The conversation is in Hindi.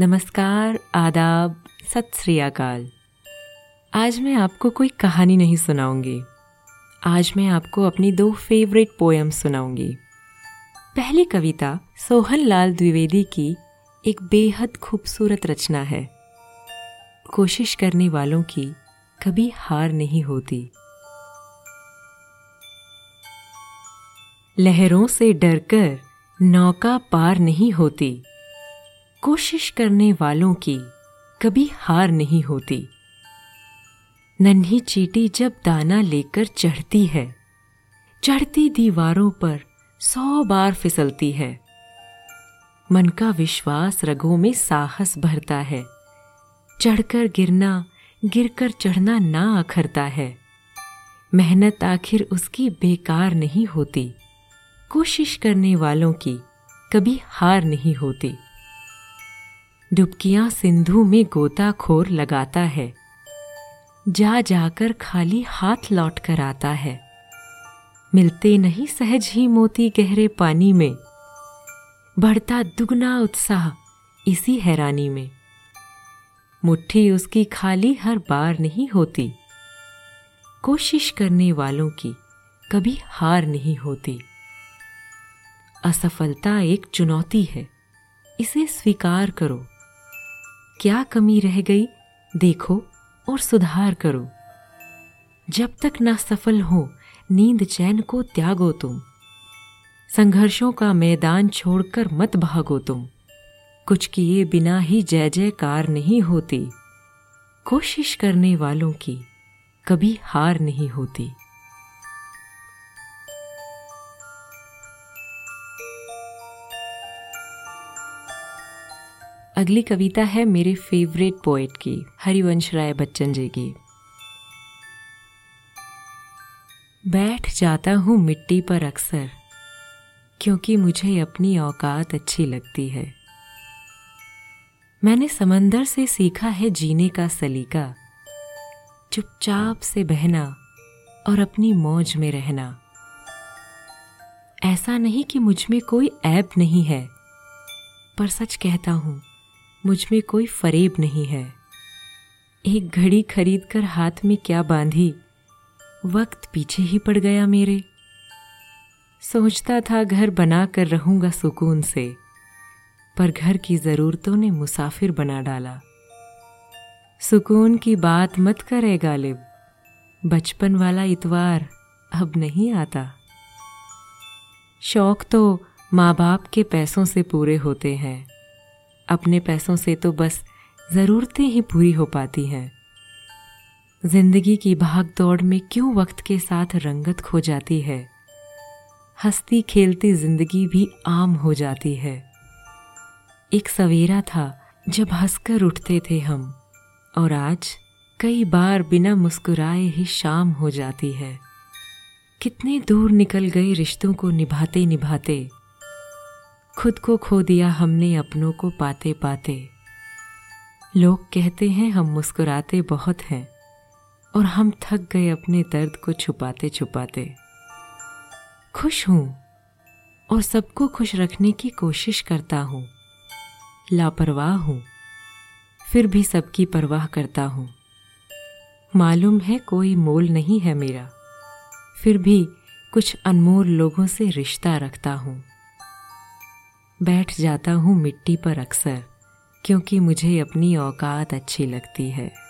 नमस्कार, आदाब, सत श्री अकाल। आज मैं आपको कोई कहानी नहीं सुनाऊँगी। आज मैं आपको अपनी दो फेवरेट पोएम सुनाऊँगी। पहली कविता सोहन लाल द्विवेदी की, एक बेहद खूबसूरत रचना है। कोशिश करने वालों की कभी हार नहीं होती। लहरों से डरकर नौका पार नहीं होती। कोशिश करने वालों की कभी हार नहीं होती। नन्ही चीटी जब दाना लेकर चढ़ती है, चढ़ती दीवारों पर सौ बार फिसलती है। मन का विश्वास रगों में साहस भरता है। चढ़कर गिरना, गिरकर चढ़ना ना अखरता है। मेहनत आखिर उसकी बेकार नहीं होती। कोशिश करने वालों की कभी हार नहीं होती। डुबकियाँ सिंधु में गोताखोर लगाता है। जा जाकर खाली हाथ लौट कर आता है। मिलते नहीं सहज ही मोती गहरे पानी में। बढ़ता दुगना उत्साह इसी हैरानी में। मुट्ठी उसकी खाली हर बार नहीं होती। कोशिश करने वालों की कभी हार नहीं होती। असफलता एक चुनौती है। इसे स्वीकार करो। क्या कमी रह गई? देखो और सुधार करो। जब तक ना सफल हो, नींद चैन को त्यागो तुम। संघर्षों का मैदान छोड़कर मत भागो तुम। कुछ किए बिना ही जय जयकार नहीं होती। कोशिश करने वालों की कभी हार नहीं होती। अगली कविता है मेरे फेवरेट पोएट की, हरिवंश राय बच्चन जी की। बैठ जाता हूँ मिट्टी पर अक्सर, क्योंकि मुझे अपनी औकात अच्छी लगती है। मैंने समंदर से सीखा है जीने का सलीका, चुपचाप से बहना और अपनी मौज में रहना। ऐसा नहीं कि मुझमें कोई ऐप नहीं है, पर सच कहता हूँ मुझमें कोई फरेब नहीं है। एक घड़ी खरीद कर हाथ में क्या बांधी, वक्त पीछे ही पड़ गया मेरे। सोचता था घर बना कर रहूँगा सुकून से, पर घर की ज़रूरतों ने मुसाफिर बना डाला। सुकून की बात मत करे गालिब, बचपन वाला इतवार अब नहीं आता। शौक तो माँ बाप के पैसों से पूरे होते हैं। अपने पैसों से तो बस ज़रूरतें ही पूरी हो पाती हैं। ज़िंदगी की भाग दौड़ में क्यों वक्त के साथ रंगत खो जाती है? हंसती खेलती ज़िंदगी भी आम हो जाती है। एक सवेरा था जब हंसकर उठते थे हम, और आज कई बार बिना मुस्कुराए ही शाम हो जाती है। कितने दूर निकल गए रिश्तों को निभाते निभाते खुद को खो दिया हमने अपनों को पाते पाते। लोग कहते हैं, हम मुस्कुराते बहुत हैं और हम थक गए अपने दर्द को छुपाते छुपाते। खुश हूँ और सबको खुश रखने की कोशिश करता हूँ। लापरवाह हूँ, फिर भी सबकी परवाह करता हूँ। मालूम है कोई मोल नहीं है मेरा, फिर भी कुछ अनमोल लोगों से रिश्ता रखता हूँ। बैठ जाता हूँ मिट्टी पर अक्सर क्योंकि मुझे अपनी औकात अच्छी लगती है।